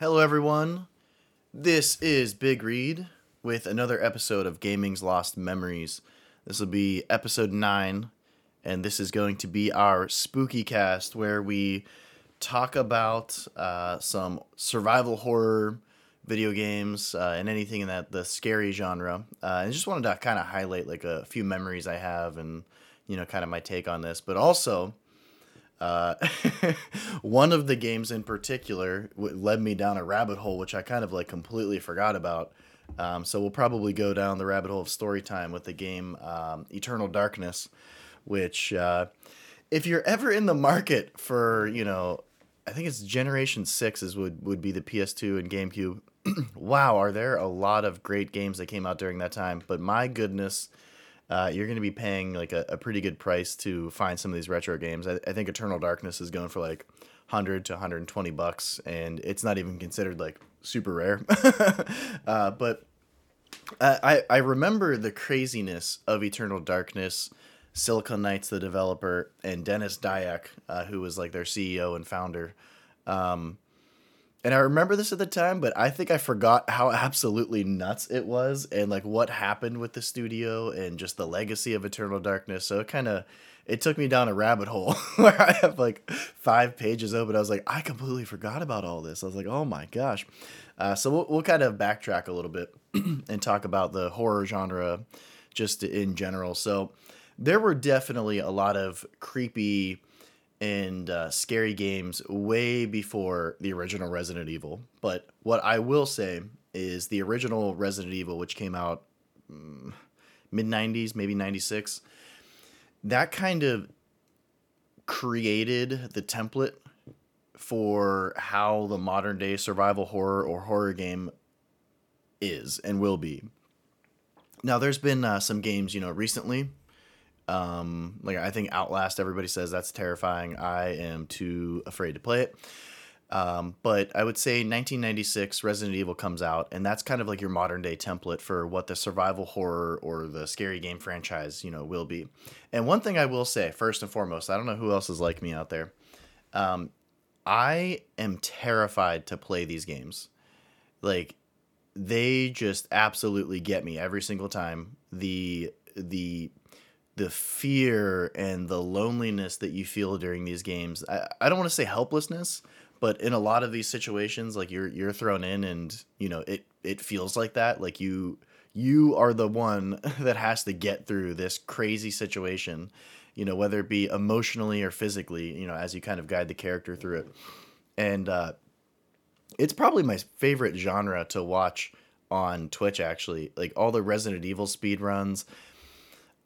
Hello, everyone. This is BigReed with another episode of Gaming's Lost Memories. This will be episode 9, and this is going to be our spooky cast where we talk about uh, some survival horror video games uh, and anything in that the scary genre. Uh, and just wanted to kind of highlight like a few memories I have and you know kind of my take on this, but also uh, one of the games in particular led me down a rabbit hole, which I kind of like completely forgot about. Um, so we'll probably go down the rabbit hole of story time with the game um, Eternal Darkness, which uh, if you're ever in the market for you know, I think it's Generation Six is would would be the PS2 and GameCube. wow, are there a lot of great games that came out during that time? But my goodness uh, you're going to be paying like a, a, pretty good price to find some of these retro games. I, I think Eternal Darkness is going for like 100 to 120 bucks, and it's not even considered like super rare. uh, but I, I remember the craziness of Eternal Darkness, Silicon Knights, the developer, and Denis Dyack, uh, who was like their CEO and founder. Um, and I remember this at the time, but I think I forgot how absolutely nuts it was and like what happened with the studio and just the legacy of Eternal Darkness. So it kind of it took me down a rabbit hole where I have like five pages open. I was like, I completely forgot about all this. I was like, oh my gosh. Uh, so we'll, we'll kind of backtrack a little bit and talk about the horror genre just in general. So there were definitely a lot of creepy and uh, scary games way before the original Resident Evil. But what I will say is the original Resident Evil, which came out mm, mid 90s, maybe 96, that kind of created the template for how the modern day survival horror or horror game is and will be. Now, there's been uh, some games, you know, recently um, like I think Outlast, everybody says that's terrifying. I am too afraid to play it. Um, but I would say 1996 Resident Evil comes out, and that's kind of like your modern day template for what the survival horror or the scary game franchise, you know, will be. And one thing I will say, first and foremost, I don't know who else is like me out there. Um, I am terrified to play these games. Like they just absolutely get me every single time. The the the fear and the loneliness that you feel during these games. I, I don't want to say helplessness, but in a lot of these situations, like you're you're thrown in and you know it it feels like that. Like you you are the one that has to get through this crazy situation, you know, whether it be emotionally or physically, you know, as you kind of guide the character through it. And uh, it's probably my favorite genre to watch on Twitch actually. Like all the Resident Evil speed runs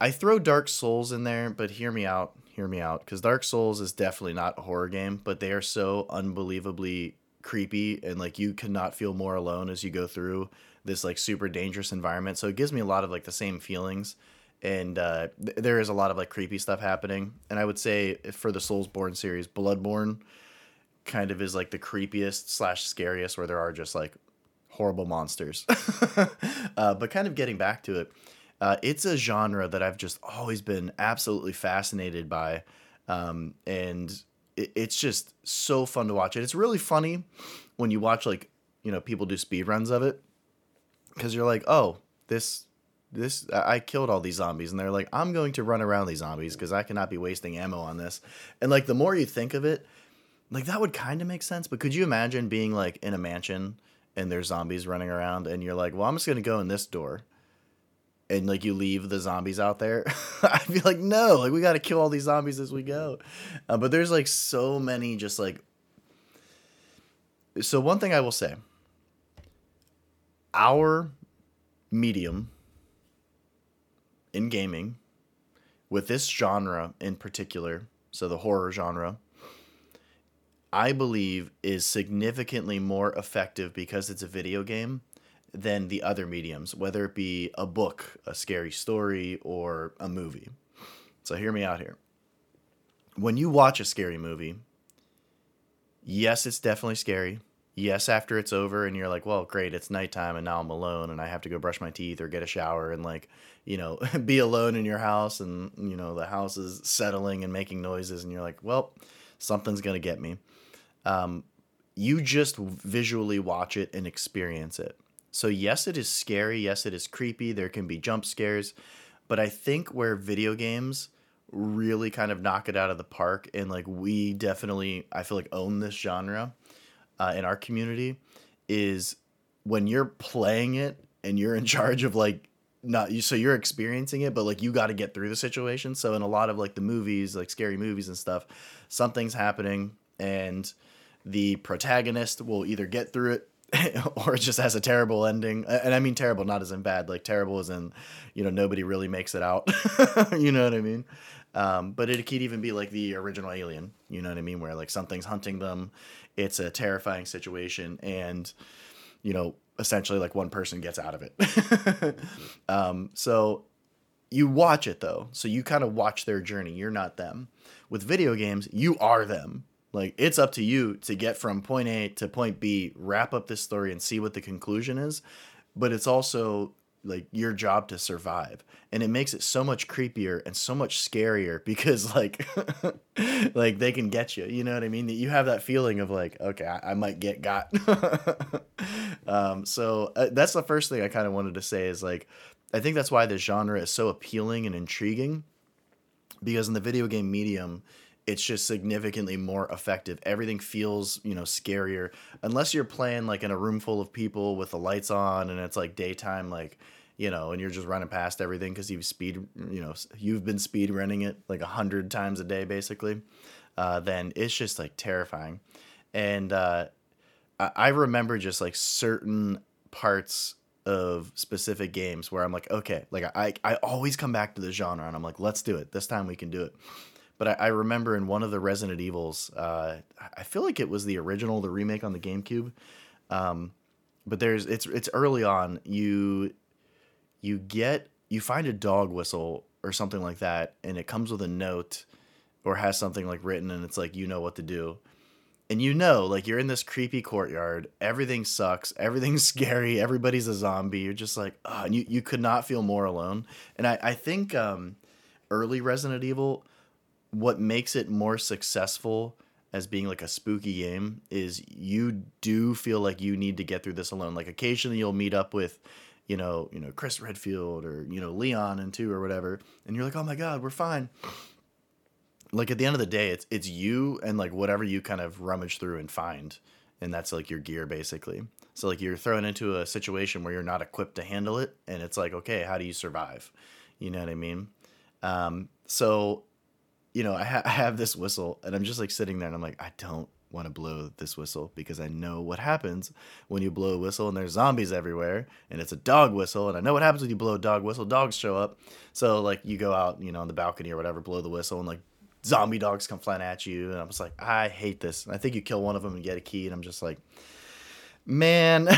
I throw Dark Souls in there, but hear me out, hear me out, because Dark Souls is definitely not a horror game, but they are so unbelievably creepy and like you cannot feel more alone as you go through this like super dangerous environment. So it gives me a lot of like the same feelings, and uh, th- there is a lot of like creepy stuff happening. And I would say for the Soulsborne series, Bloodborne kind of is like the creepiest slash scariest, where there are just like horrible monsters. uh, but kind of getting back to it uh, it's a genre that I've just always been absolutely fascinated by, um, and it, it's just so fun to watch. And it's really funny when you watch like you know people do speed runs of it because you're like, oh, this this I killed all these zombies, and they're like, I'm going to run around these zombies because I cannot be wasting ammo on this. And like the more you think of it, like that would kind of make sense. But could you imagine being like in a mansion? and there's zombies running around and you're like well i'm just going to go in this door and like you leave the zombies out there i'd be like no like we got to kill all these zombies as we go. Uh, but there's like so many just like so one thing i will say our medium in gaming with this genre in particular so the horror genre i believe is significantly more effective because it's a video game than the other mediums, whether it be a book, a scary story, or a movie. So hear me out here. When you watch a scary movie, yes, it's definitely scary. Yes, after it's over and you're like, well, great, it's nighttime and now I'm alone and I have to go brush my teeth or get a shower and like, you know, be alone in your house and, you know, the house is settling and making noises and you're like, well, something's going to get me. Um, you just visually watch it and experience it. So yes, it is scary. Yes, it is creepy. There can be jump scares, but I think where video games really kind of knock it out of the park, and like we definitely, I feel like own this genre uh, in our community, is when you're playing it and you're in charge of like not you so you're experiencing it but like you got to get through the situation so in a lot of like the movies like scary movies and stuff something's happening and the protagonist will either get through it or it just has a terrible ending. And i mean terrible not as in bad like terrible as in you know nobody really makes it out. You know what i mean? Um, but it could even be like the original alien you know what i mean? Where like something's hunting them it's a terrifying situation and you know essentially like one person gets out of it. Um, so you watch it though. So you kind of watch their journey. You're not them. With video games you are them like it's up to you to get from point A to point B, wrap up this story and see what the conclusion is, but it's also like your job to survive. And it makes it so much creepier and so much scarier because like like they can get you, you know what I mean? That you have that feeling of like, okay, I, I might get got. um, so uh, that's the first thing I kind of wanted to say is like I think that's why this genre is so appealing and intriguing because in the video game medium it's just significantly more effective. Everything feels, you know, scarier. Unless you're playing like in a room full of people with the lights on and it's like daytime, like, you know, and you're just running past everything because you've speed, you know, you've been speed running it like a hundred times a day, basically. Uh, then it's just like terrifying. And uh, I remember just like certain parts of specific games where I'm like, okay, like I, I always come back to the genre and I'm like, let's do it. This time we can do it. But I, I remember in one of the Resident Evils, uh, I feel like it was the original, the remake on the GameCube. Um, but there's it's it's early on. You you get you find a dog whistle or something like that, and it comes with a note or has something like written, and it's like you know what to do and you know like you're in this creepy courtyard everything sucks everything's scary everybody's a zombie you're just like oh, and you, you could not feel more alone and i, I think um, early resident evil what makes it more successful as being like a spooky game is you do feel like you need to get through this alone. Like occasionally you'll meet up with, you know, you know Chris Redfield or you know Leon and two or whatever, and you're like, oh my god, we're fine. Like at the end of the day, it's it's you and like whatever you kind of rummage through and find, and that's like your gear basically. So like you're thrown into a situation where you're not equipped to handle it, and it's like, okay, how do you survive? You know what I mean? Um, so you know, I, ha- I have this whistle and I'm just like sitting there and I'm like, I don't want to blow this whistle because I know what happens when you blow a whistle and there's zombies everywhere and it's a dog whistle and I know what happens when you blow a dog whistle dogs show up. So like you go out you know on the balcony or whatever blow the whistle and like zombie dogs come flying at you and I'm just like I hate this. And I think you kill one of them and get a key and I'm just like man,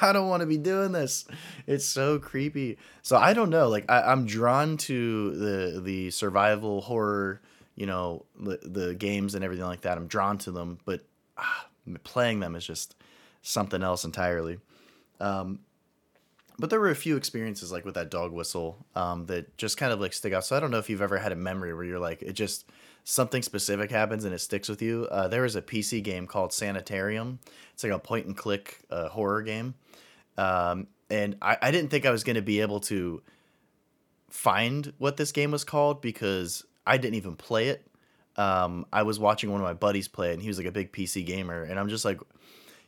I don't want to be doing this. It's so creepy. So I don't know. Like I, am drawn to the the survival horror, you know, the, the games and everything like that. I'm drawn to them, but ah, playing them is just something else entirely. Um, but there were a few experiences like with that dog whistle um, that just kind of like stick out. So I don't know if you've ever had a memory where you're like, it just something specific happens and it sticks with you. Uh, there was a PC game called Sanitarium. It's like a point and click uh, horror game. Um, and I, I didn't think I was going to be able to find what this game was called because I didn't even play it. Um, I was watching one of my buddies play it and he was like a big PC gamer. And I'm just like,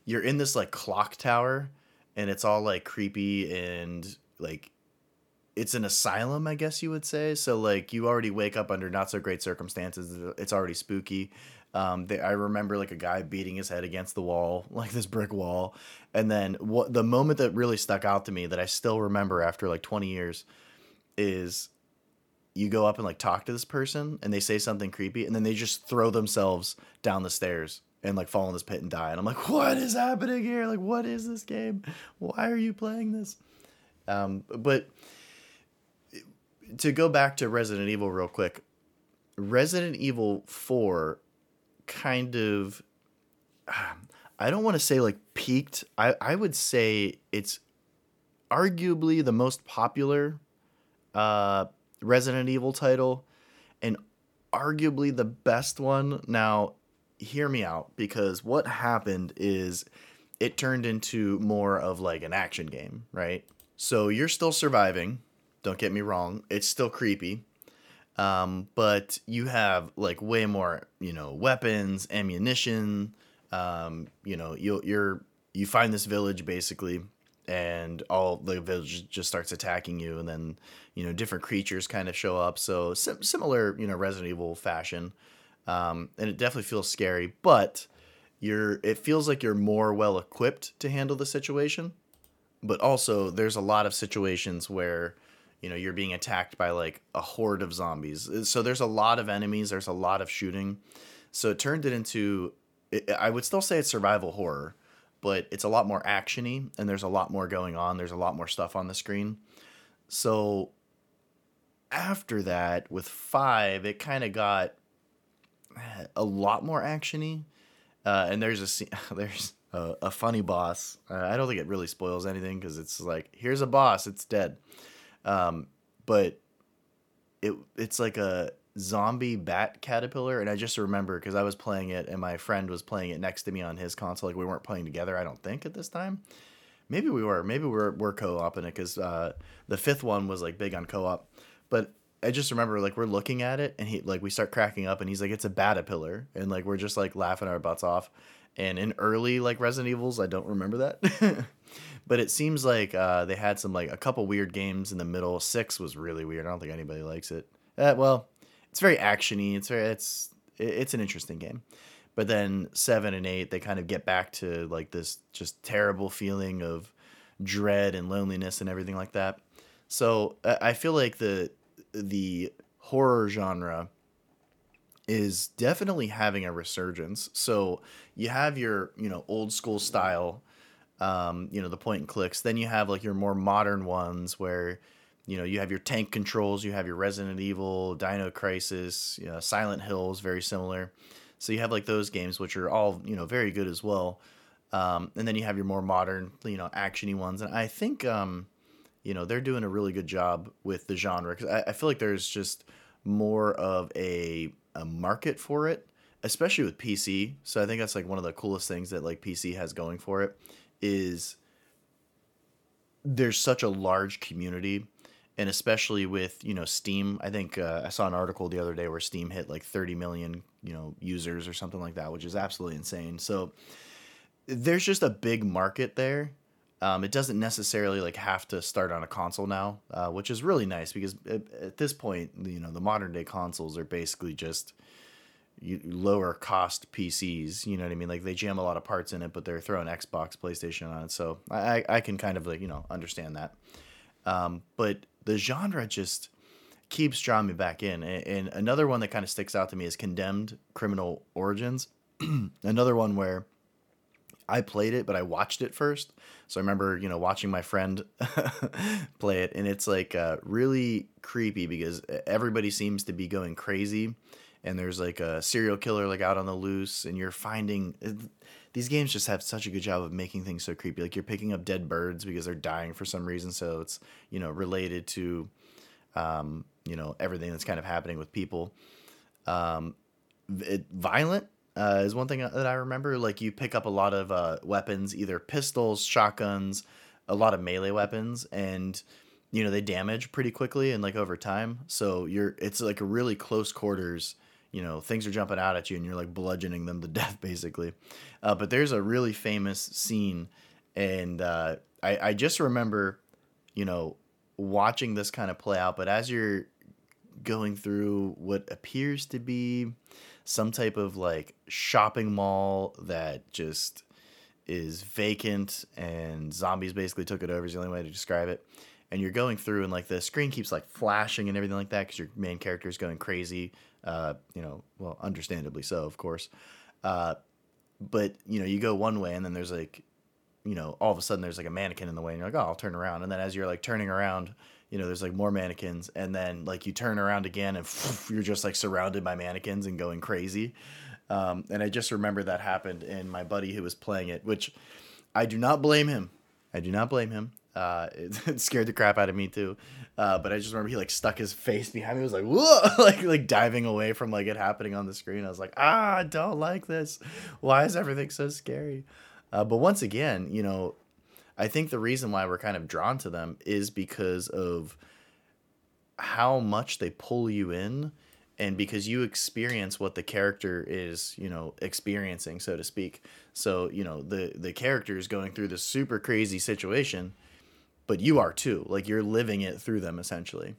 you're in this like clock tower and it's all like creepy and like it's an asylum, I guess you would say. So like you already wake up under not so great circumstances. It's already spooky. Um, they, I remember like a guy beating his head against the wall, like this brick wall, and then what the moment that really stuck out to me that I still remember after like 20 years is you go up and like talk to this person and they say something creepy and then they just throw themselves down the stairs and like fall in this pit and die and i'm like what is happening here like what is this game why are you playing this um, but to go back to Resident Evil real quick, Resident Evil 4 kind of I don't want to say like peaked. I, I would say it's arguably the most popular uh, Resident Evil title and arguably the best one. Now, hear me out because what happened is it turned into more of like an action game, right? So you're still surviving. Don't get me wrong; it's still creepy. Um, but you have like way more, you know, weapons, ammunition. Um, you know, you you're you find this village basically, and all the village just starts attacking you, and then you know different creatures kind of show up. So sim- similar, you know, Resident Evil fashion, um, and it definitely feels scary, but you're it feels like you're more well equipped to handle the situation. But also, there's a lot of situations where you know you're being attacked by like a horde of zombies. So there's a lot of enemies there's a lot of shooting. So it turned it into i would still say it's survival horror but it's a lot more actiony and there's a lot more going on there's a lot more stuff on the screen. So after that with five it kind of got a lot more actiony. Uh, and there's a there's a, a funny boss. Uh, i don't think it really spoils anything because it's like here's a boss it's dead um, but it it's like a zombie bat caterpillar, and I just remember because I was playing it and my friend was playing it next to me on his console. Like we weren't playing together, I don't think at this time. Maybe we were. Maybe we're we're co-oping it because uh, the fifth one was like big on co-op. But I just remember like we're looking at it and he like we start cracking up and he's like it's a batapillar and like we're just like laughing our butts off. And in early like Resident Evils, I don't remember that. but it seems like uh, they had some like a couple weird games in the middle. Six was really weird. I don't think anybody likes it. Uh, well, it's very actiony. It's very it's it's an interesting game. But then seven and eight, they kind of get back to like this just terrible feeling of dread and loneliness and everything like that. So I feel like the the horror genre is definitely having a resurgence. So you have your you know old school style um, you know, the point and clicks. Then you have like your more modern ones where, you know, you have your tank controls, you have your Resident Evil, Dino Crisis, you know, Silent Hills, very similar. So you have like those games, which are all, you know, very good as well. Um, and then you have your more modern, you know, actiony ones. And I think, um, you know, they're doing a really good job with the genre because I, I feel like there's just more of a, a market for it, especially with PC. So I think that's like one of the coolest things that like PC has going for it is there's such a large community and especially with you know steam i think uh, i saw an article the other day where steam hit like 30 million you know users or something like that which is absolutely insane so there's just a big market there um, it doesn't necessarily like have to start on a console now uh, which is really nice because at, at this point you know the modern day consoles are basically just lower cost PCs. You know what I mean? Like they jam a lot of parts in it, but they're throwing Xbox, PlayStation on it. So I, I can kind of like you know understand that. Um, but the genre just keeps drawing me back in. And, and another one that kind of sticks out to me is Condemned Criminal Origins. another one where I played it, but I watched it first. So I remember, you know, watching my friend play it, and it's like uh, really creepy because everybody seems to be going crazy and there's like a serial killer like out on the loose and you're finding these games just have such a good job of making things so creepy like you're picking up dead birds because they're dying for some reason so it's you know related to um, you know everything that's kind of happening with people um, it, violent uh, is one thing that i remember like you pick up a lot of uh, weapons either pistols shotguns a lot of melee weapons and you know they damage pretty quickly and like over time. So you're it's like a really close quarters you know things are jumping out at you and you're like bludgeoning them to death basically. Uh, but there's a really famous scene and uh, I, I just remember you know watching this kind of play out but as you're going through what appears to be some type of like shopping mall that just is vacant and zombies basically took it over is the only way to describe it and you're going through and like the screen keeps like flashing and everything like that because your main character is going crazy uh, you know, well, understandably so, of course. Uh, but you know, you go one way, and then there's like, you know, all of a sudden there's like a mannequin in the way, and you're like, oh, I'll turn around. And then as you're like turning around, you know, there's like more mannequins, and then like you turn around again, and you're just like surrounded by mannequins and going crazy. Um, and I just remember that happened, and my buddy who was playing it, which I do not blame him. I do not blame him. Uh, it, it scared the crap out of me too. Uh, but I just remember he like stuck his face behind me. Was like whoa, like like diving away from like it happening on the screen. I was like, ah, I don't like this. Why is everything so scary? Uh, but once again, you know, I think the reason why we're kind of drawn to them is because of how much they pull you in and because you experience what the character is you know experiencing so to speak. So you know the the character is going through this super crazy situation but you are too. Like you're living it through them essentially.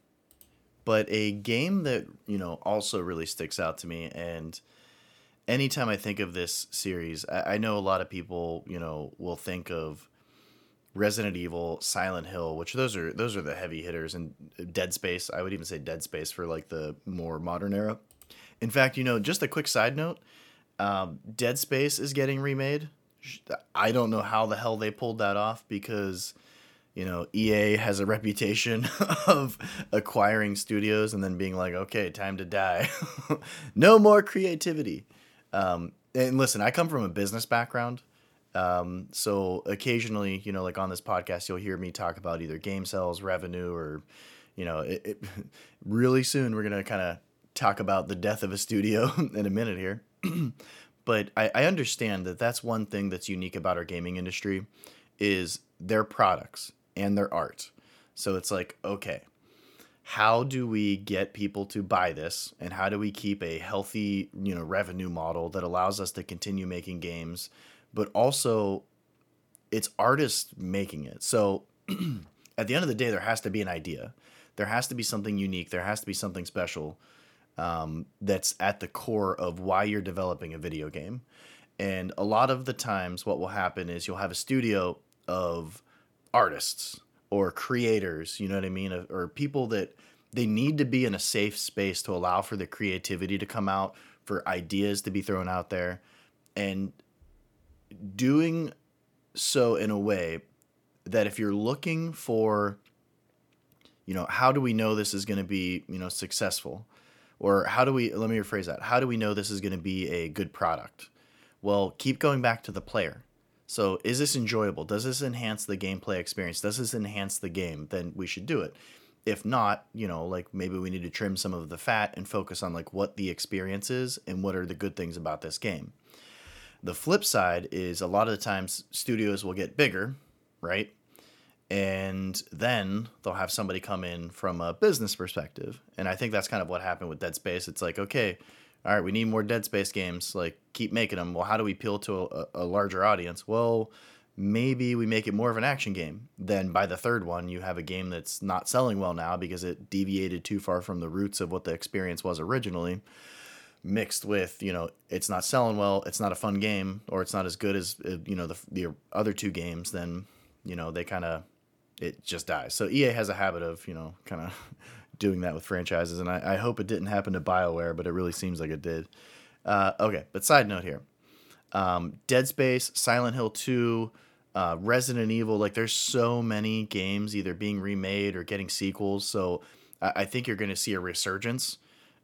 But a game that you know also really sticks out to me and anytime i think of this series I, I know a lot of people you know will think of Resident Evil, Silent Hill, which those are those are the heavy hitters, and Dead Space. I would even say Dead Space for like the more modern era. In fact, you know, just a quick side note: um, Dead Space is getting remade. I don't know how the hell they pulled that off because you know EA has a reputation of acquiring studios and then being like, okay, time to die, no more creativity. Um, and listen, I come from a business background. Um, so occasionally, you know, like on this podcast, you'll hear me talk about either game sales, revenue, or, you know, it, it really soon we're going to kind of talk about the death of a studio in a minute here. but I, I understand that that's one thing that's unique about our gaming industry is their products and their art. So it's like, okay, how do we get people to buy this and how do we keep a healthy, you know, revenue model that allows us to continue making games but also it's artists making it. So at the end of the day, there has to be an idea. There has to be something unique. There has to be something special um, that's at the core of why you're developing a video game. And a lot of the times, what will happen is you'll have a studio of artists or creators, you know what I mean? Or people that they need to be in a safe space to allow for the creativity to come out, for ideas to be thrown out there. And doing so in a way that if you're looking for you know how do we know this is going to be you know successful? Or how do we let me rephrase that. How do we know this is going to be a good product? Well keep going back to the player. So is this enjoyable? Does this enhance the gameplay experience? Does this enhance the game? Then we should do it. If not you know like maybe we need to trim some of the fat and focus on like what the experience is and what are the good things about this game the flip side is a lot of the times studios will get bigger, right? And then they'll have somebody come in from a business perspective. And I think that's kind of what happened with Dead Space. It's like, okay, all right, we need more Dead Space games. Like, keep making them. Well, how do we appeal to a, a larger audience? Well, maybe we make it more of an action game. Then by the third one, you have a game that's not selling well now because it deviated too far from the roots of what the experience was originally mixed with you know it's not selling well it's not a fun game or it's not as good as uh, you know the, the other two games then you know they kind of it just dies. So ea has a habit of you know kind of doing that with franchises and I, I, hope it didn't happen to bioware but it really seems like it did. Uh, okay but side note here. Um, dead space silent hill 2 uh, resident evil like there's so many games either being remade or getting sequels so i, I think you're going to see a resurgence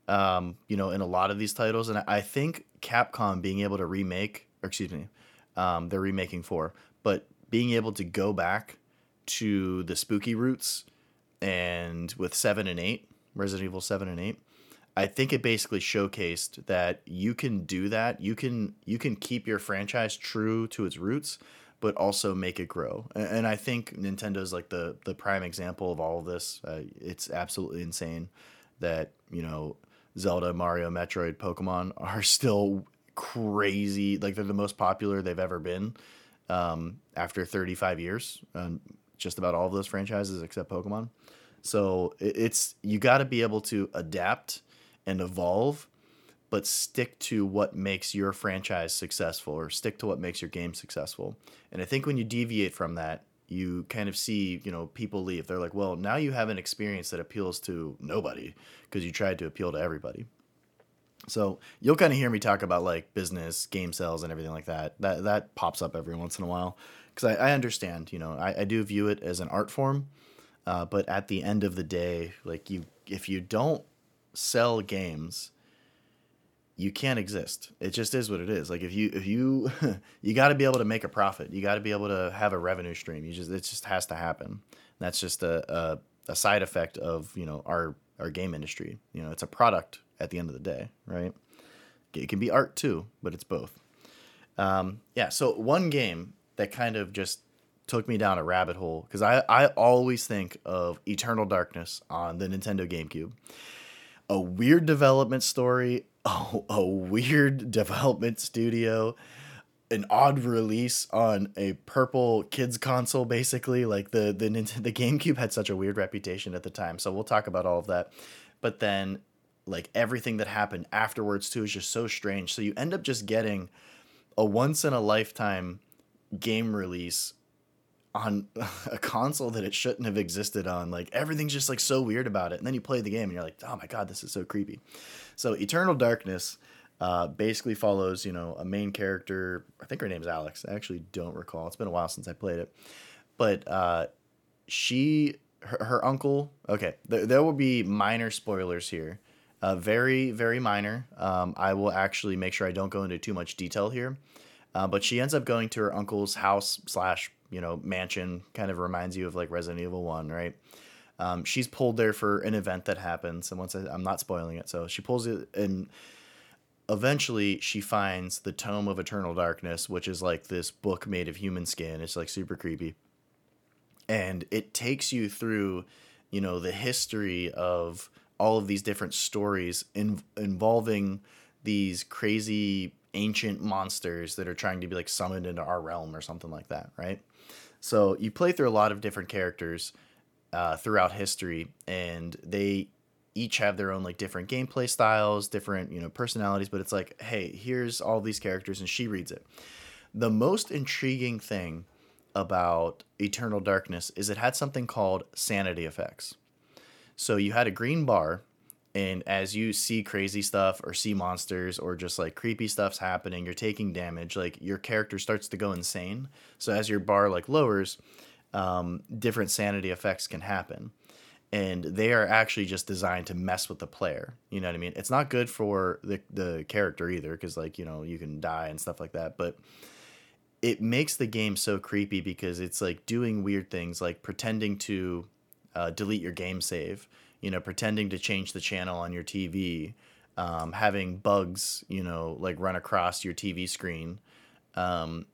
um, you know, in a lot of these titles. And I think Capcom being able to remake, or excuse me, um, they're remaking four, but being able to go back to the spooky roots and with seven and eight, Resident Evil seven and eight, I think it basically showcased that you can do that. You can you can keep your franchise true to its roots, but also make it grow. And, and I think Nintendo's like the the prime example of all of this. Uh, it's absolutely insane that you know Zelda, Mario, Metroid, Pokemon are still crazy. Like they're the most popular they've ever been um, after 35 years. Just about all of those franchises except Pokemon. So it's you got to be able to adapt and evolve, but stick to what makes your franchise successful or stick to what makes your game successful. And I think when you deviate from that, you kind of see, you know, people leave. They're like, well, now you have an experience that appeals to nobody because you tried to appeal to everybody. So you'll kind of hear me talk about like business, game sales, and everything like that. That that pops up every once in a while because I, I, understand. You know, I, I do view it as an art form, uh, but at the end of the day, like you, if you don't sell games, you can't exist. It just is what it is. Like if you if you you got to be able to make a profit. You got to be able to have a revenue stream. You just it just has to happen. That's just a, a a side effect of you know our our game industry. You know, it's a product at the end of the day, right? It can be art too, but it's both. Um, yeah. So one game that kind of just took me down a rabbit hole because I I always think of Eternal Darkness on the Nintendo GameCube. A weird development story, a, a weird development studio, an odd release on a purple kids console basically. Like the the the GameCube had such a weird reputation at the time so we'll talk about all of that. But then like everything that happened afterwards too is just so strange. So you end up just getting a once in a lifetime game release on a console that it shouldn't have existed on like everything's just like so weird about it and then you play the game and you're like oh my god this is so creepy so Eternal Darkness uh, basically follows, you know, a main character. I think her name's Alex. I actually don't recall. It's been a while since I played it. But uh, she, her, her, uncle, okay, there, there will be minor spoilers here. Uh, very, very minor. Um, I will actually make sure I don't go into too much detail here. Uh, but she ends up going to her uncle's house slash, you know, mansion. Kind of reminds you of like Resident Evil 1, right? Um, she's pulled there for an event that happens. And once I, I'm not spoiling it. So she pulls it and eventually she finds the tome of eternal darkness which is like this book made of human skin it's like super creepy and it takes you through you know the history of all of these different stories in, involving these crazy ancient monsters that are trying to be like summoned into our realm or something like that right so you play through a lot of different characters uh, throughout history and they each have their own like different gameplay styles, different, you know, personalities, but it's like, hey, here's all these characters and she reads it. The most intriguing thing about Eternal Darkness is it had something called sanity effects. So you had a green bar and as you see crazy stuff or see monsters or just like creepy stuff's happening, you're taking damage, like your character starts to go insane. So as your bar like lowers, um, different sanity effects can happen and they are actually just designed to mess with the player. You know what I mean? It's not good for the the character either because like you know you can die and stuff like that. But it makes the game so creepy because it's like doing weird things like pretending to uh, delete your game save. You know, pretending to change the channel on your TV, um, having bugs. You know, like run across your TV screen. Um,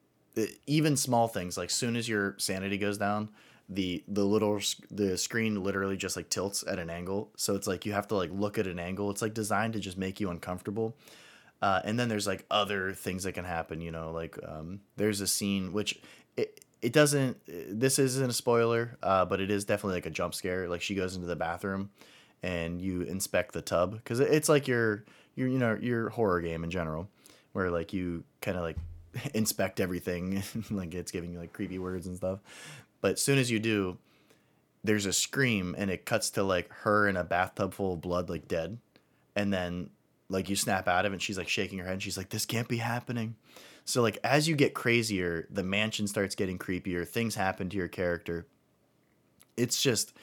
even small things like soon as your sanity goes down the the little the screen literally just like tilts at an angle so it's like you have to like look at an angle it's like designed to just make you uncomfortable uh, and then there's like other things that can happen you know like um, there's a scene which it, it doesn't this isn't a spoiler uh, but it is definitely like a jump scare like she goes into the bathroom and you inspect the tub because it's like your your you know your horror game in general where like you kind of like inspect everything like it's giving you like creepy words and stuff but as soon as you do, there's a scream and it cuts to like her in a bathtub full of blood, like dead. And then like you snap out of it and she's like shaking her head and she's like, This can't be happening. So like as you get crazier, the mansion starts getting creepier, things happen to your character. It's just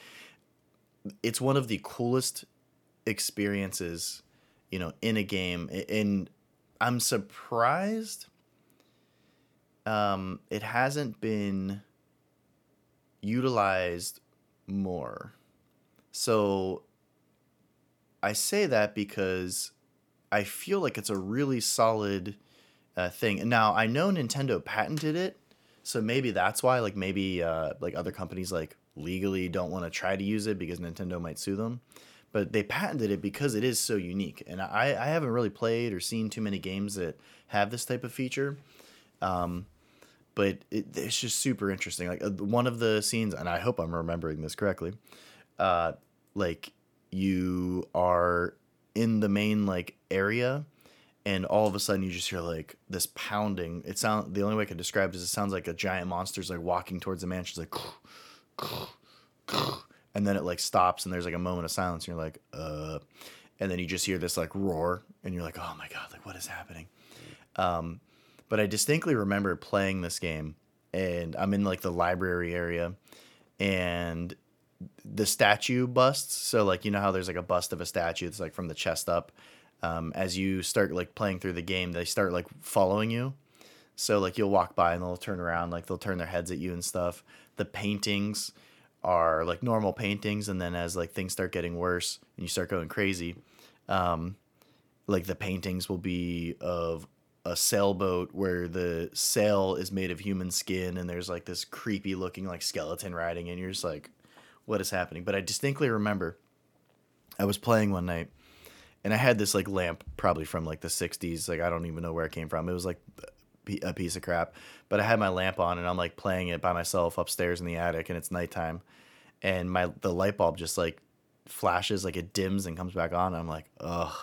it's one of the coolest experiences, you know, in a game. And I'm surprised um it hasn't been utilized more. So I say that because I feel like it's a really solid uh, thing. Now I know Nintendo patented it, so maybe that's why. Like maybe uh, like other companies like legally don't want to try to use it because Nintendo might sue them. But they patented it because it is so unique. And I, I haven't really played or seen too many games that have this type of feature. Um, but it, it's just super interesting. Like uh, one of the scenes, and I hope I'm remembering this correctly. Uh, like you are in the main like area, and all of a sudden you just hear like this pounding. It sound the only way I can describe it is it sounds like a giant monster's like walking towards the mansion. It's like, and then it like stops, and there's like a moment of silence. And you're like, uh, and then you just hear this like roar, and you're like, oh my god, like what is happening? Um, but I distinctly remember playing this game and I'm in like the library area and the statue busts. So like you know how there's like a bust of a statue that's like from the chest up. Um, as you start like playing through the game, they start like following you. So like you'll walk by and they'll turn around, like they'll turn their heads at you and stuff. The paintings are like normal paintings, and then as like things start getting worse and you start going crazy, um, like the paintings will be of a sailboat where the sail is made of human skin and there's like this creepy looking like skeleton riding and you're just like what is happening but i distinctly remember i was playing one night and i had this like lamp probably from like the 60s like i don't even know where it came from it was like a piece of crap but i had my lamp on and i'm like playing it by myself upstairs in the attic and it's nighttime and my the light bulb just like flashes like it dims and comes back on i'm like ugh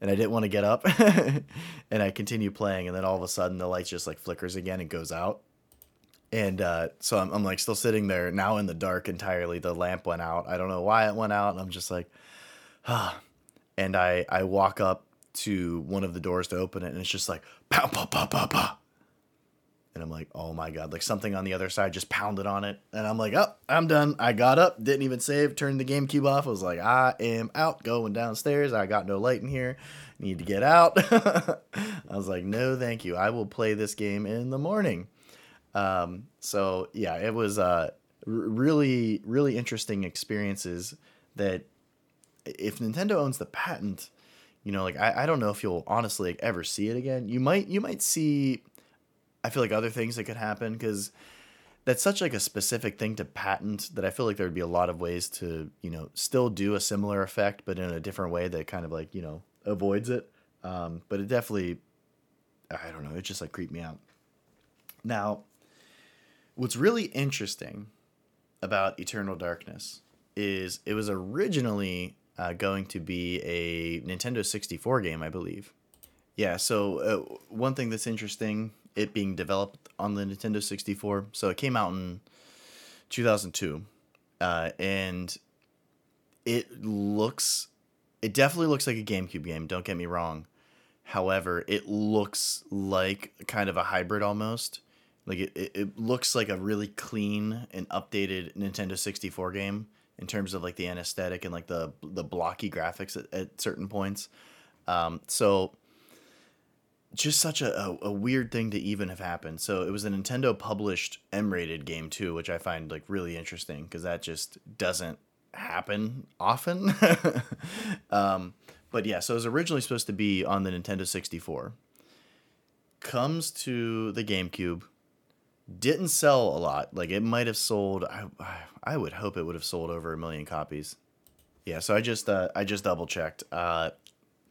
and I didn't want to get up. and I continue playing, and then all of a sudden the light just like flickers again and goes out. And uh, so I'm, I'm like still sitting there now in the dark entirely. The lamp went out. I don't know why it went out, and I'm just like, ah. And I I walk up to one of the doors to open it, and it's just like pow pow pow pow pow and I'm like, oh my god, like something on the other side just pounded on it, and I'm like, oh, I'm done. I got up, didn't even save, turned the GameCube off. I was like, I am out, going downstairs. I got no light in here. Need to get out. I was like, no, thank you. I will play this game in the morning. Um, so yeah, it was uh, really, really interesting experiences that if Nintendo owns the patent, you know, like I, I don't know if you'll honestly like, ever see it again. You might you might see I feel like other things that could happen because that's such like a specific thing to patent that I feel like there would be a lot of ways to you know still do a similar effect but in a different way that kind of like you know avoids it. Um, but it definitely, I don't know, it just like creeped me out. Now, what's really interesting about Eternal Darkness is it was originally uh, going to be a Nintendo 64 game, I believe. Yeah, so uh, one thing that's interesting it being developed on the Nintendo 64. So it came out in 2002. Uh, and it looks, it definitely looks like a GameCube game, don't get me wrong. However, it looks like kind of a hybrid almost. Like it, it, it looks like a really clean and updated Nintendo 64 game in terms of like the anesthetic and like the the blocky graphics at, at certain points. Um, so just such a, a, a, weird thing to even have happened. So it was a Nintendo published M rated game too, which I find like really interesting because that just doesn't happen often. um, but yeah, so it was originally supposed to be on the Nintendo 64. Comes to the GameCube, didn't sell a lot. Like it might have sold. I I would hope it would have sold over a million copies. Yeah, so I just uh, I just double checked. Uh,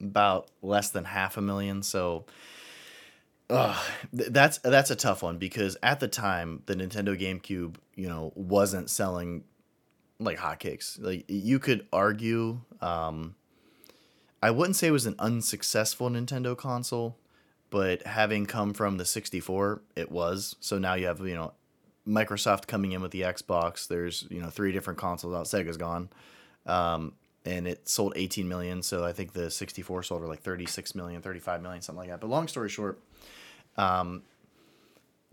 about less than half a million. So uh, that's that's a tough one because at the time the Nintendo GameCube, you know, wasn't selling like hotcakes. Like you could argue, um, I wouldn't say it was an unsuccessful Nintendo console, but having come from the 64, it was. So now you have you know Microsoft coming in with the Xbox. There's you know three different consoles out. Sega's gone. Um, and it sold 18 million. So I think the 64 sold for like 36 million, 35 million, something like that. But long story short, um,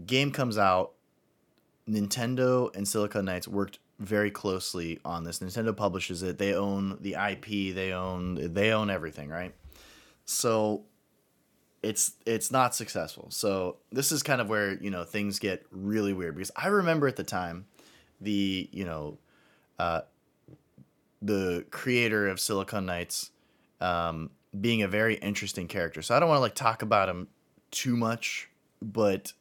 game comes out. Nintendo and Silicon Knights worked very closely on this. Nintendo publishes it. They own the IP. They own they own everything, right? So it's it's not successful. So this is kind of where you know things get really weird because I remember at the time the you know uh, the creator of Silicon Knights um, being a very interesting character. So I don't want to like talk about him too much, but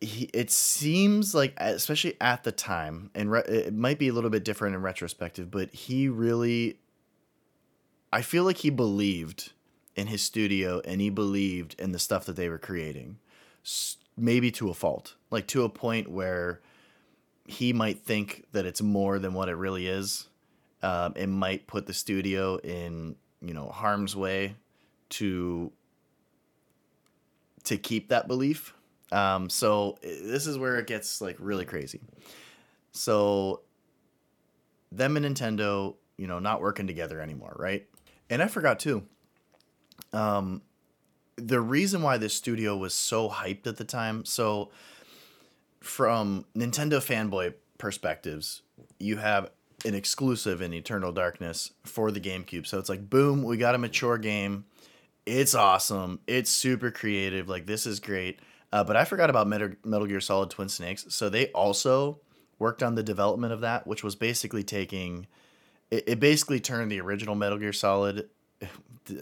he, it seems like especially at the time and re- it might be a little bit different in retrospective, but he really I feel like he believed in his studio and he believed in the stuff that they were creating. Maybe to a fault. Like to a point where he might think that it's more than what it really is. Um, it might put the studio in you know harm's way to to keep that belief. Um, so this is where it gets like really crazy. So them and Nintendo, you know, not working together anymore, right? And I forgot too. Um, the reason why this studio was so hyped at the time, so from Nintendo fanboy perspectives, you have an exclusive in Eternal Darkness for the GameCube. So it's like, boom, we got a mature game. It's awesome. It's super creative. Like this is great. Uh, but I forgot about Metal, Metal Gear Solid Twin Snakes. So they also worked on the development of that, which was basically taking. It, it basically turned the original Metal Gear Solid.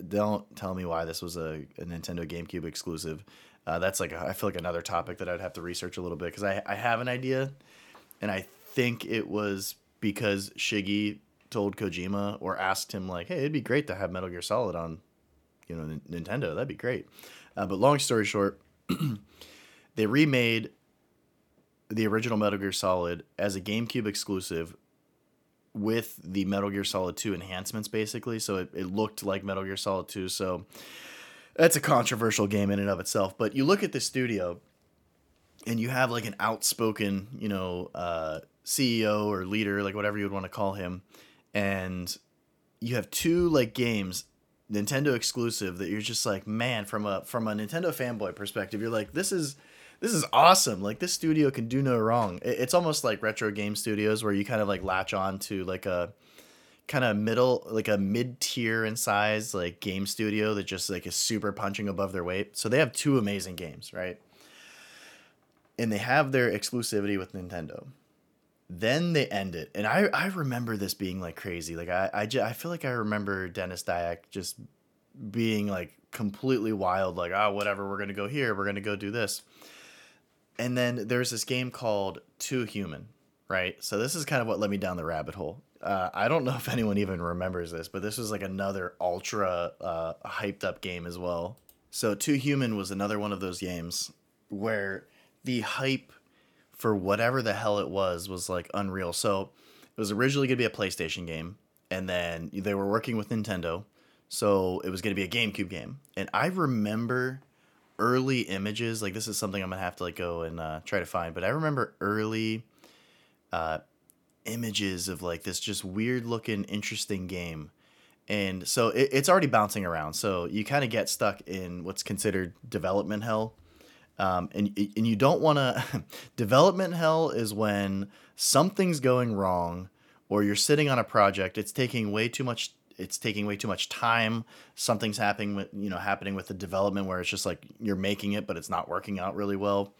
Don't tell me why this was a, a Nintendo GameCube exclusive. Uh, that's like a, I feel like another topic that I'd have to research a little bit because I I have an idea, and I think it was because Shiggy told Kojima or asked him like, "Hey, it'd be great to have Metal Gear Solid on, you know, Nintendo. That'd be great." Uh, but long story short, they remade the original Metal Gear Solid as a GameCube exclusive with the Metal Gear Solid 2 enhancements basically. So it, it looked like Metal Gear Solid 2. So that's a controversial game in and of itself. But you look at the studio and you have like an outspoken, you know, uh, CEO or leader, like whatever you would want to call him, and you have two like games, Nintendo exclusive that you're just like, man, from a from a Nintendo fanboy perspective, you're like, this is this is awesome. Like this studio can do no wrong. It's almost like retro game studios where you kind of like latch on to like a kind of middle like a mid tier in size like game studio that just like is super punching above their weight. So they have two amazing games, right? And they have their exclusivity with Nintendo then they end it and i i remember this being like crazy like i i, just, I feel like i remember Denis Dyack just being like completely wild like oh whatever we're gonna go here we're gonna go do this and then there's this game called Too Human right so this is kind of what led me down the rabbit hole uh, i don't know if anyone even remembers this but this was like another ultra uh, hyped up game as well so Too Human was another one of those games where the hype for whatever the hell it was was like unreal. So it was originally going to be a PlayStation game, and then they were working with Nintendo, so it was going to be a GameCube game. And I remember early images. Like this is something I'm gonna have to like go and uh, try to find. But I remember early uh, images of like this just weird looking, interesting game. And so it, it's already bouncing around. So you kind of get stuck in what's considered development hell um, and and you don't want to development hell is when something's going wrong or you're sitting on a project it's taking way too much it's taking way too much time. Something's happening with you know happening with the development where it's just like you're making it but it's not working out really well.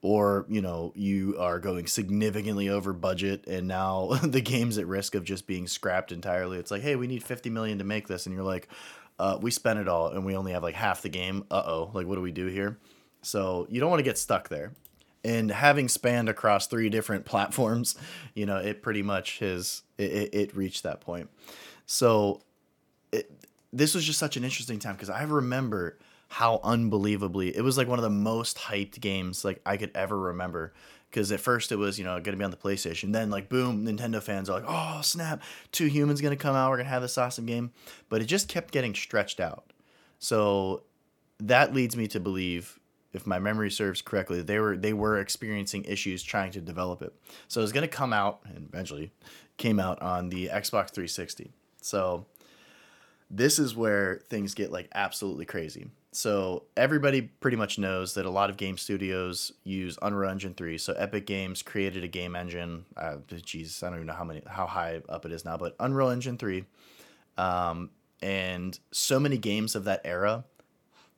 Or you know you are going significantly over budget and now the game's at risk of just being scrapped entirely. It's like hey we need 50 million to make this. And you're like uh, we spent it all and we only have like half the game. Uh-oh like what do we do here? So you don't want to get stuck there. And having spanned across three different platforms, you know, it pretty much has it, it reached that point. So it, this was just such an interesting time because I remember how unbelievably it was like one of the most hyped games like I could ever remember. Because at first it was you know going to be on the PlayStation, then like boom, Nintendo fans are like, oh snap, Too Human's going to come out, we're gonna have this awesome game, but it just kept getting stretched out. So that leads me to believe if my memory serves correctly, they were they were experiencing issues trying to develop it. So it was going to come out and eventually came out on the Xbox 360. So this is where things get like absolutely crazy. So everybody pretty much knows that a lot of game studios use Unreal Engine 3. So Epic Games created a game engine. Uh, geez, I don't even know how many how high up it is now, but Unreal Engine 3. Um, and so many games of that era,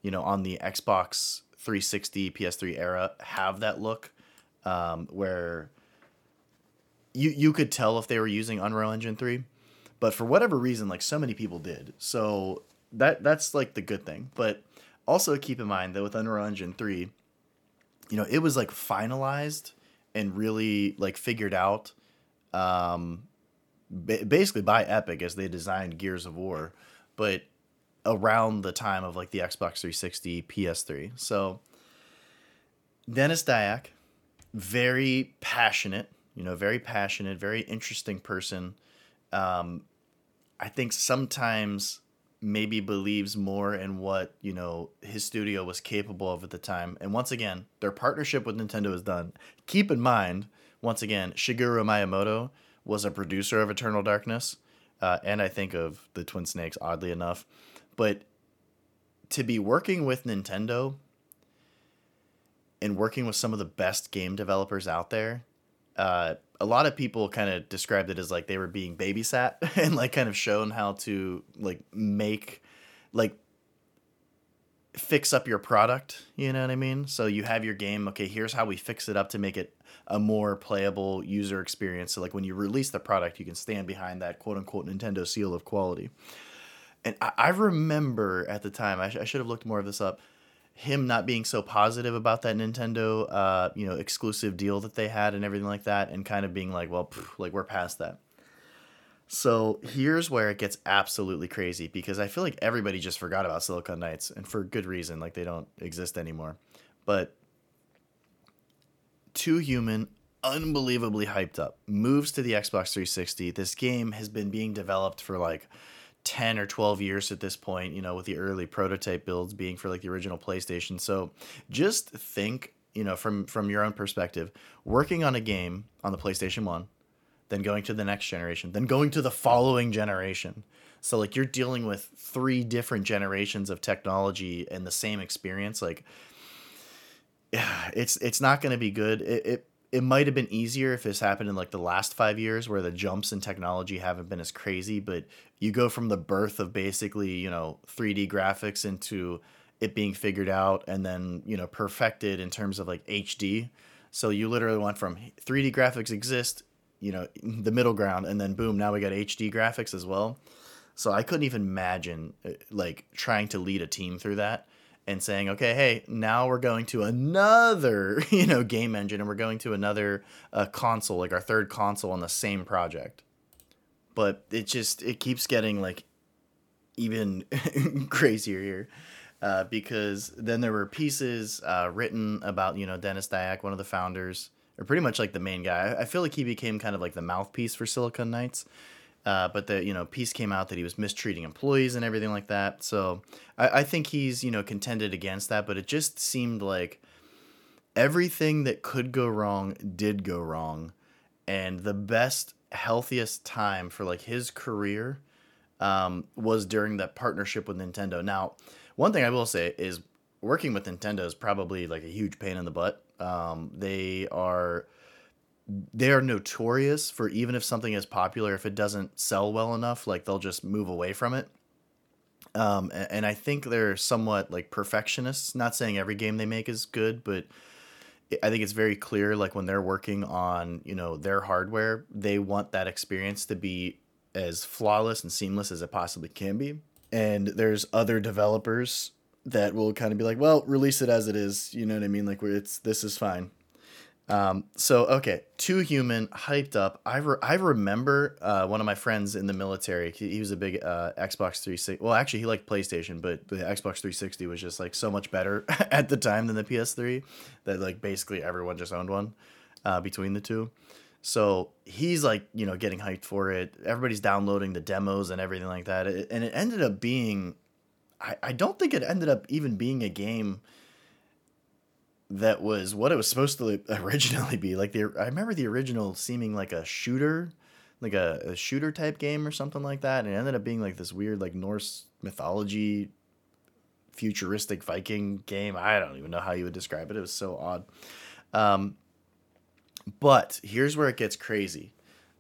you know, on the Xbox 360 PS3 era have that look um, where you you could tell if they were using Unreal Engine 3 but for whatever reason like so many people did so that that's like the good thing but also keep in mind that with Unreal Engine 3 you know it was like finalized and really like figured out um basically by Epic as they designed Gears of War but around the time of like the Xbox 360, PS3. So Denis Dyack, very passionate, you know, very passionate, very interesting person. Um, I think sometimes maybe believes more in what you know his studio was capable of at the time. And once again, their partnership with Nintendo is done. Keep in mind, once again, Shigeru Miyamoto was a producer of Eternal Darkness, uh, and I think of the Twin Snakes. Oddly enough, but to be working with Nintendo and working with some of the best game developers out there, uh, a lot of people kind of described it as like they were being babysat and like kind of shown how to like make like fix up your product you know what i mean? So you have your game okay here's how we fix it up to make it a more playable user experience. So like when you release the product you can stand behind that quote unquote nintendo seal of quality. And i, I remember at the time I, sh- I should have looked more of this up him not being so positive about that Nintendo, uh, you know, exclusive deal that they had and everything like that, and kind of being like, well, pff, like we're past that. So here's where it gets absolutely crazy because I feel like everybody just forgot about Silicon Knights, and for good reason, like they don't exist anymore. But Too Human, unbelievably hyped up, moves to the Xbox 360. This game has been being developed for like 10 or 12 years at this point, you know, with the early prototype builds being for like the original PlayStation. So just think, you know, from from your own perspective, working on a game on the PlayStation 1, then going to the next generation, then going to the following generation. So like you're dealing with three different generations of technology and the same experience like yeah, it's it's not going to be good. It, it it might have been easier if this happened in like the last five years where the jumps in technology haven't been as crazy but you go from the birth of basically you know 3d graphics into it being figured out and then you know perfected in terms of like hd so you literally went from 3d graphics exist you know the middle ground and then boom now we got hd graphics as well. So i couldn't even imagine uh, like trying to lead a team through that and saying, okay, hey, now we're going to another, you know, game engine and we're going to another uh, console, like our third console on the same project. But it just, it keeps getting like even crazier here. Uh, because then there were pieces uh, written about, you know, Denis Dyack, one of the founders, or pretty much like the main guy. I feel like he became kind of like the mouthpiece for Silicon Knights. Uh, but the you know piece came out that he was mistreating employees and everything like that. So I, I think he's you know contended against that, but it just seemed like everything that could go wrong did go wrong, and the best healthiest time for like his career um, was during that partnership with Nintendo. Now, one thing I will say is working with Nintendo is probably like a huge pain in the butt. Um, they are they are notorious for even if something is popular, if it doesn't sell well enough, like they'll just move away from it. Um, and, and I think they're somewhat like perfectionists. Not saying every game they make is good, but I think it's very clear. Like when they're working on you know their hardware, they want that experience to be as flawless and seamless as it possibly can be. And there's other developers that will kind of be like, well, release it as it is. You know what I mean? Like it's this is fine. Um, so okay, too human, hyped up. I re- I remember uh, one of my friends in the military. He, he was a big uh, Xbox 360. Well, actually, he liked PlayStation, but the Xbox 360 was just like so much better at the time than the PS3 that like basically everyone just owned one uh, between the two. So he's like you know getting hyped for it. Everybody's downloading the demos and everything like that. It, and it ended up being, I, I don't think it ended up even being a game that was what it was supposed to originally be. Like the I remember the original seeming like a shooter, like a, a shooter type game or something like that, and it ended up being like this weird like Norse mythology futuristic Viking game. I don't even know how you would describe it. It was so odd. Um, but here's where it gets crazy.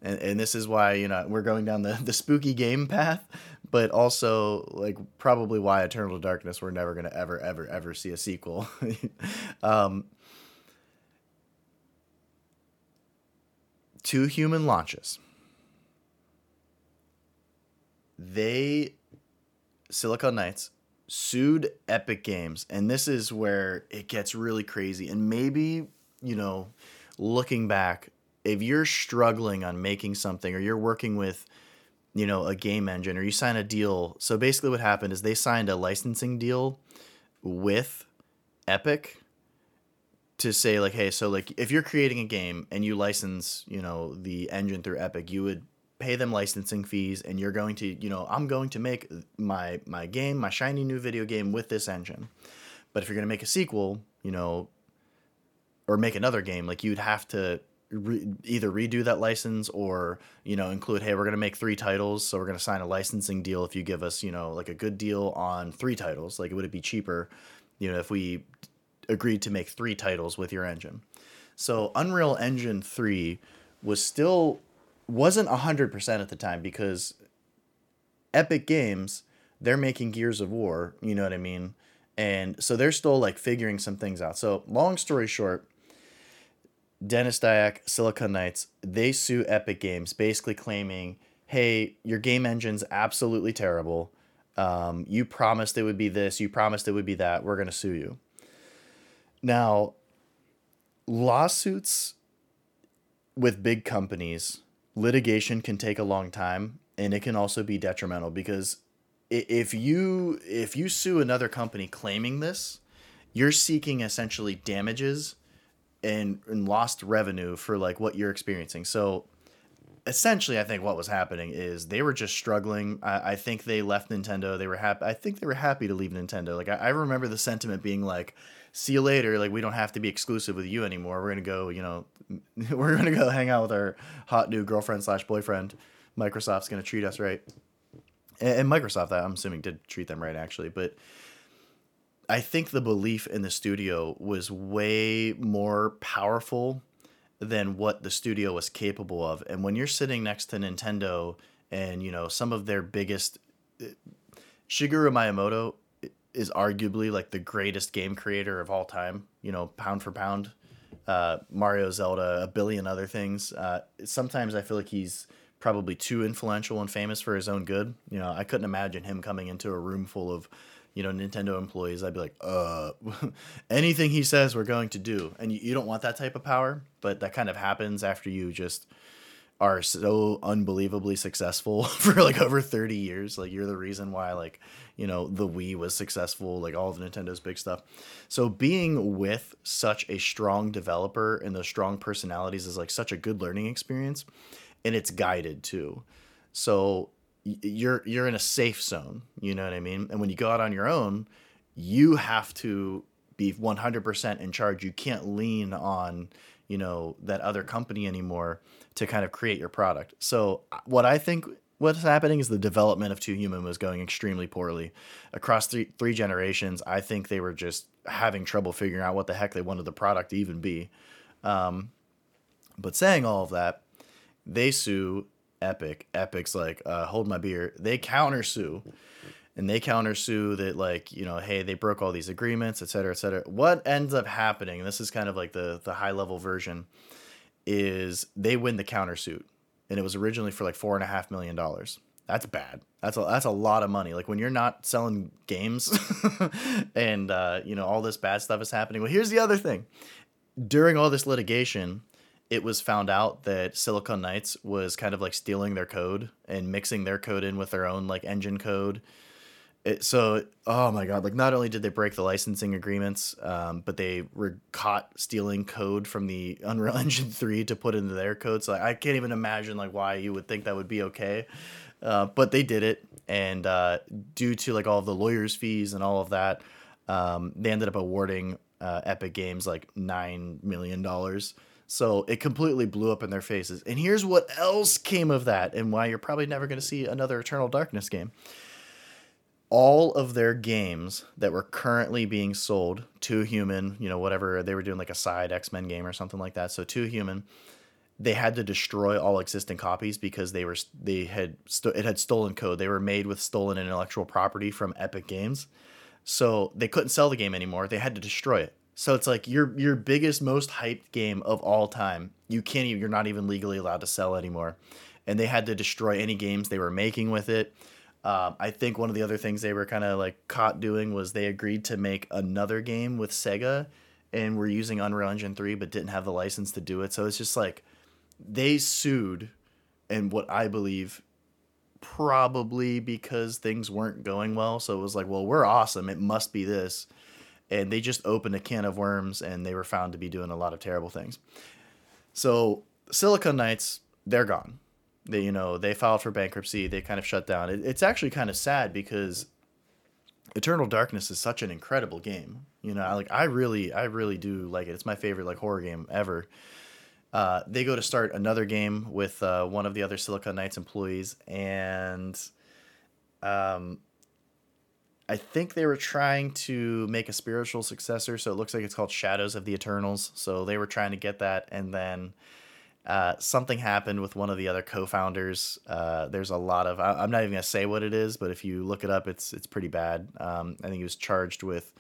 And, and this is why, you know, we're going down the, the spooky game path but also like probably why Eternal Darkness we're never gonna ever ever ever see a sequel. um, Too Human launches. They Silicon Knights sued Epic Games, and this is where it gets really crazy. And maybe you know, looking back, if you're struggling on making something or you're working with you know a game engine or you sign a deal. So basically what happened is they signed a licensing deal with epic to say like hey so like if you're creating a game and you license you know the engine through epic you would pay them licensing fees and you're going to you know i'm going to make my my game my shiny new video game with this engine. But if you're going to make a sequel you know or make another game like you'd have to re- either redo that license or you know include hey we're going to make three titles so we're going to sign a licensing deal if you give us you know like a good deal on three titles like would it be cheaper you know if we agreed to make three titles with your engine So Unreal Engine 3 was still wasn't 100% at the time because Epic Games, they're making Gears of War, you know what I mean? And so they're still like figuring some things out. So long story short, Denis Dyack, Silicon Knights, they sue Epic Games basically claiming, "Hey, your game engine's absolutely terrible. Um, you promised it would be this, you promised it would be that. We're going to sue you." Now, lawsuits with big companies, litigation can take a long time and it can also be detrimental because if you if you sue another company claiming this, you're seeking essentially damages and, and lost revenue for like what you're experiencing. So essentially I think what was happening is they were just struggling. I, I think they left Nintendo. They were happy I think they were happy to leave Nintendo. Like I, I remember the sentiment being like, see you later. Like we don't have to be exclusive with you anymore. We're gonna go, you know, we're gonna go hang out with our hot new girlfriend slash boyfriend. Microsoft's gonna treat us right, and, and Microsoft, I'm assuming, did treat them right actually. But I think the belief in the studio was way more powerful than what the studio was capable of. And when you're sitting next to Nintendo and you know some of their biggest Shigeru Miyamoto is arguably like the greatest game creator of all time. You know, pound for pound. Uh, Mario, Zelda, a billion other things. Uh, sometimes I feel like he's probably too influential and famous for his own good. You know, I couldn't imagine him coming into a room full of, you know, Nintendo employees. I'd be like, uh, anything he says, we're going to do. And you, you don't want that type of power, but that kind of happens after you just are so unbelievably successful for like over 30 years like you're the reason why like you know the wii was successful like all of nintendo's big stuff so being with such a strong developer and those strong personalities is like such a good learning experience and it's guided too so you're you're in a safe zone you know what i mean and when you go out on your own you have to be 100% in charge you can't lean on you know that other company anymore to kind of create your product. So what I think what's happening is the development of Too Human was going extremely poorly across three three generations. I think they were just having trouble figuring out what the heck they wanted the product to even be. Um, but saying all of that, they sue Epic. Epic's like, uh, hold my beer. They counter sue and they countersue that like you know hey they broke all these agreements et cetera et cetera. What ends up happening this is kind of like the the high level version is they win the countersuit and it was originally for like four and a half million dollars. That's bad. That's a that's a lot of money. Like when you're not selling games and uh, you know all this bad stuff is happening. Well here's the other thing. During all this litigation it was found out that Silicon Knights was kind of like stealing their code and mixing their code in with their own like engine code. It, so oh my god like not only did they break the licensing agreements um, but they were caught stealing code from the unreal engine 3 to put into their code. So like, i can't even imagine like why you would think that would be okay. Uh, but they did it. And uh, due to like all of the lawyers fees and all of that um, they ended up awarding uh, epic games like nine million dollars so it completely blew up in their faces and here's what else came of that and why you're probably never going to see another eternal darkness game all of their games that were currently being sold Too Human, you know, whatever they were doing like a side X-Men game or something like that. So Too Human, they had to destroy all existing copies because they were they had st- it had stolen code. They were made with stolen intellectual property from Epic Games. So they couldn't sell the game anymore. They had to destroy it. So it's like your your biggest most hyped game of all time. You can't even you're not even legally allowed to sell anymore. And they had to destroy any games they were making with it um, I think one of the other things they were kind of like caught doing was they agreed to make another game with Sega and were using Unreal Engine 3 but didn't have the license to do it. So it's just like they sued and what I believe probably because things weren't going well. So it was like, well, we're awesome. It must be this. And they just opened a can of worms and they were found to be doing a lot of terrible things. So Silicon Knights, they're gone. They you know they filed for bankruptcy. They kind of shut down. It, it's actually kind of sad because eternal darkness is such an incredible game. You know like i really i really do like it. It's my favorite like horror game ever. Uh, they go to start another game with uh, one of the other silicon knights employees and um, I think they were trying to make a spiritual successor, so it looks like it's called Shadows of the Eternals. So they were trying to get that, and then uh, something happened with one of the other co-founders. Uh, there's a lot of I, am not even gonna say what it is, but if you look it up, it's it's pretty bad. Um, I think he was charged with,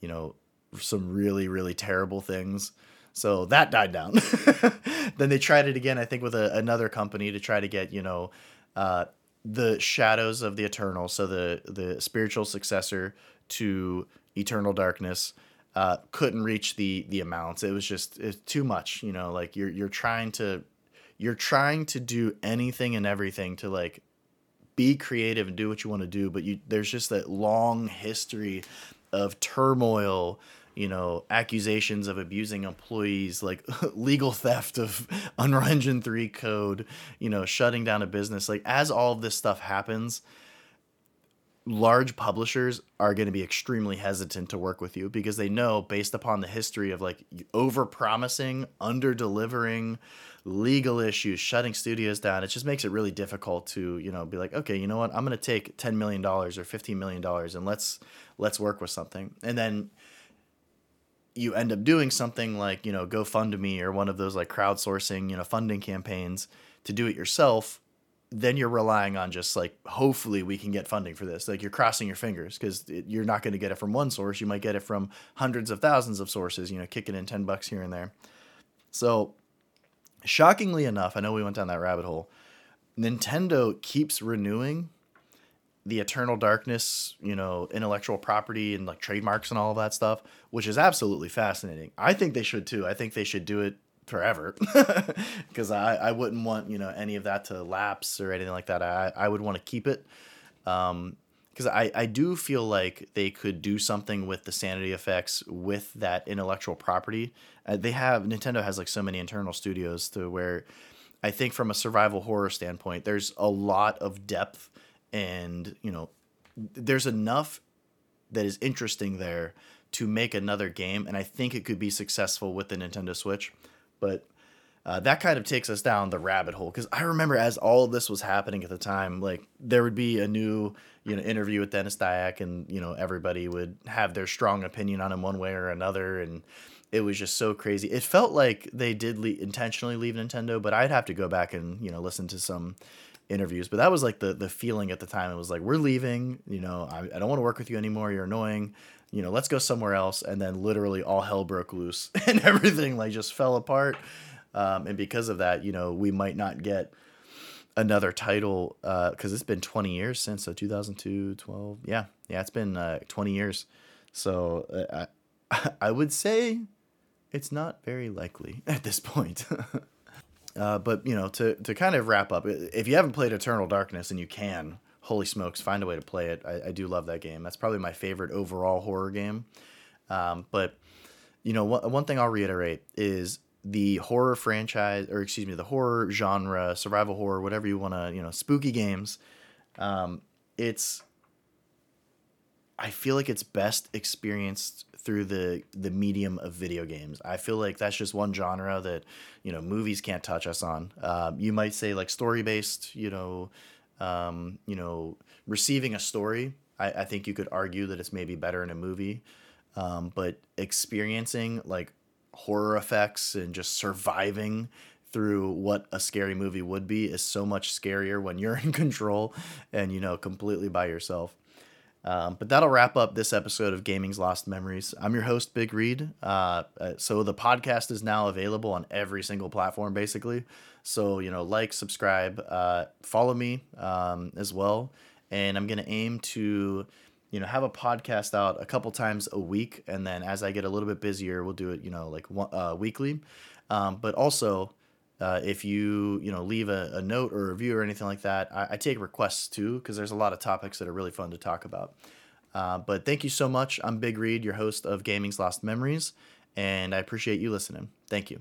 you know, some really really terrible things. So that died down. then they tried it again, I think, with a, another company to try to get you know. Uh, the shadows of the eternal so the the spiritual successor to eternal darkness uh, couldn't reach the the amounts. It was just it's too much, you know. Like you're you're trying to you're trying to do anything and everything to like be creative and do what you want to do, but you there's just that long history of turmoil, you know, accusations of abusing employees, like legal theft of Unreal Engine 3 code, you know, shutting down a business. Like as all of this stuff happens, large publishers are going to be extremely hesitant to work with you because they know based upon the history of like over promising under delivering legal issues shutting studios down it just makes it really difficult to you know be like okay you know what i'm going to take 10 million dollars or 15 million dollars and let's let's work with something and then you end up doing something like you know gofundme or one of those like crowdsourcing you know funding campaigns to do it yourself then you're relying on just like hopefully we can get funding for this. Like you're crossing your fingers because you're not going to get it from one source. You might get it from hundreds of thousands of sources you know kicking in 10 bucks here and there. So shockingly enough i know we went down that rabbit hole nintendo keeps renewing the eternal darkness you know intellectual property and like trademarks and all of that stuff which is absolutely fascinating. I think they should too. I think they should do it forever. Because I, I wouldn't want you know any of that to lapse or anything like that. I, I would want to keep it. Um because I, I do feel like they could do something with the sanity effects with that intellectual property. Uh, they have nintendo has like so many internal studios to where i think from a survival horror standpoint there's a lot of depth and you know there's enough that is interesting there to make another game and i think it could be successful with the nintendo switch but uh, that kind of takes us down the rabbit hole because I remember as all this was happening at the time, like there would be a new you know interview with Denis Dyack, and you know everybody would have their strong opinion on him one way or another, and it was just so crazy. It felt like they did le- intentionally leave Nintendo, but I'd have to go back and you know listen to some interviews. But that was like the the feeling at the time. It was like we're leaving. You know, I, I don't want to work with you anymore. You're annoying you know, let's go somewhere else. And then literally all hell broke loose and everything like just fell apart. Um, and because of that, you know, we might not get another title because uh, it's been 20 years since so 2002 12 yeah yeah it's been uh, 20 years so uh, I, I would say it's not very likely at this point uh, but you know to, to kind of wrap up if you haven't played eternal darkness and you can holy smokes, find a way to play it. I, I do love that game. That's probably my favorite overall horror game. Um, but you know, one, one thing I'll reiterate is the horror franchise, or excuse me, the horror genre, survival horror, whatever you want to, you know, spooky games. Um, it's, I feel like it's best experienced through the the medium of video games. I feel like that's just one genre that you know movies can't touch us on. Uh, you might say like story based, you know, um, you know, receiving a story, I, I, think you could argue that it's maybe better in a movie. Um, but experiencing like horror effects and just surviving through what a scary movie would be is so much scarier when you're in control and you know completely by yourself. Um, but that'll wrap up this episode of Gaming's Lost Memories. I'm your host, BigReed. Uh, uh, so the podcast is now available on every single platform, basically. So, you know, like, subscribe, uh, follow me um, as well. And I'm going to aim to, you know, have a podcast out a couple times a week. And then as I get a little bit busier, we'll do it, you know, like uh, weekly. Um, but also, uh, if you you know leave a, a, note or a review or anything like that, I, I take requests too because there's a lot of topics that are really fun to talk about. Uh, but thank you so much. I'm BigReed, your host of Gaming's Lost Memories, and I appreciate you listening. Thank you.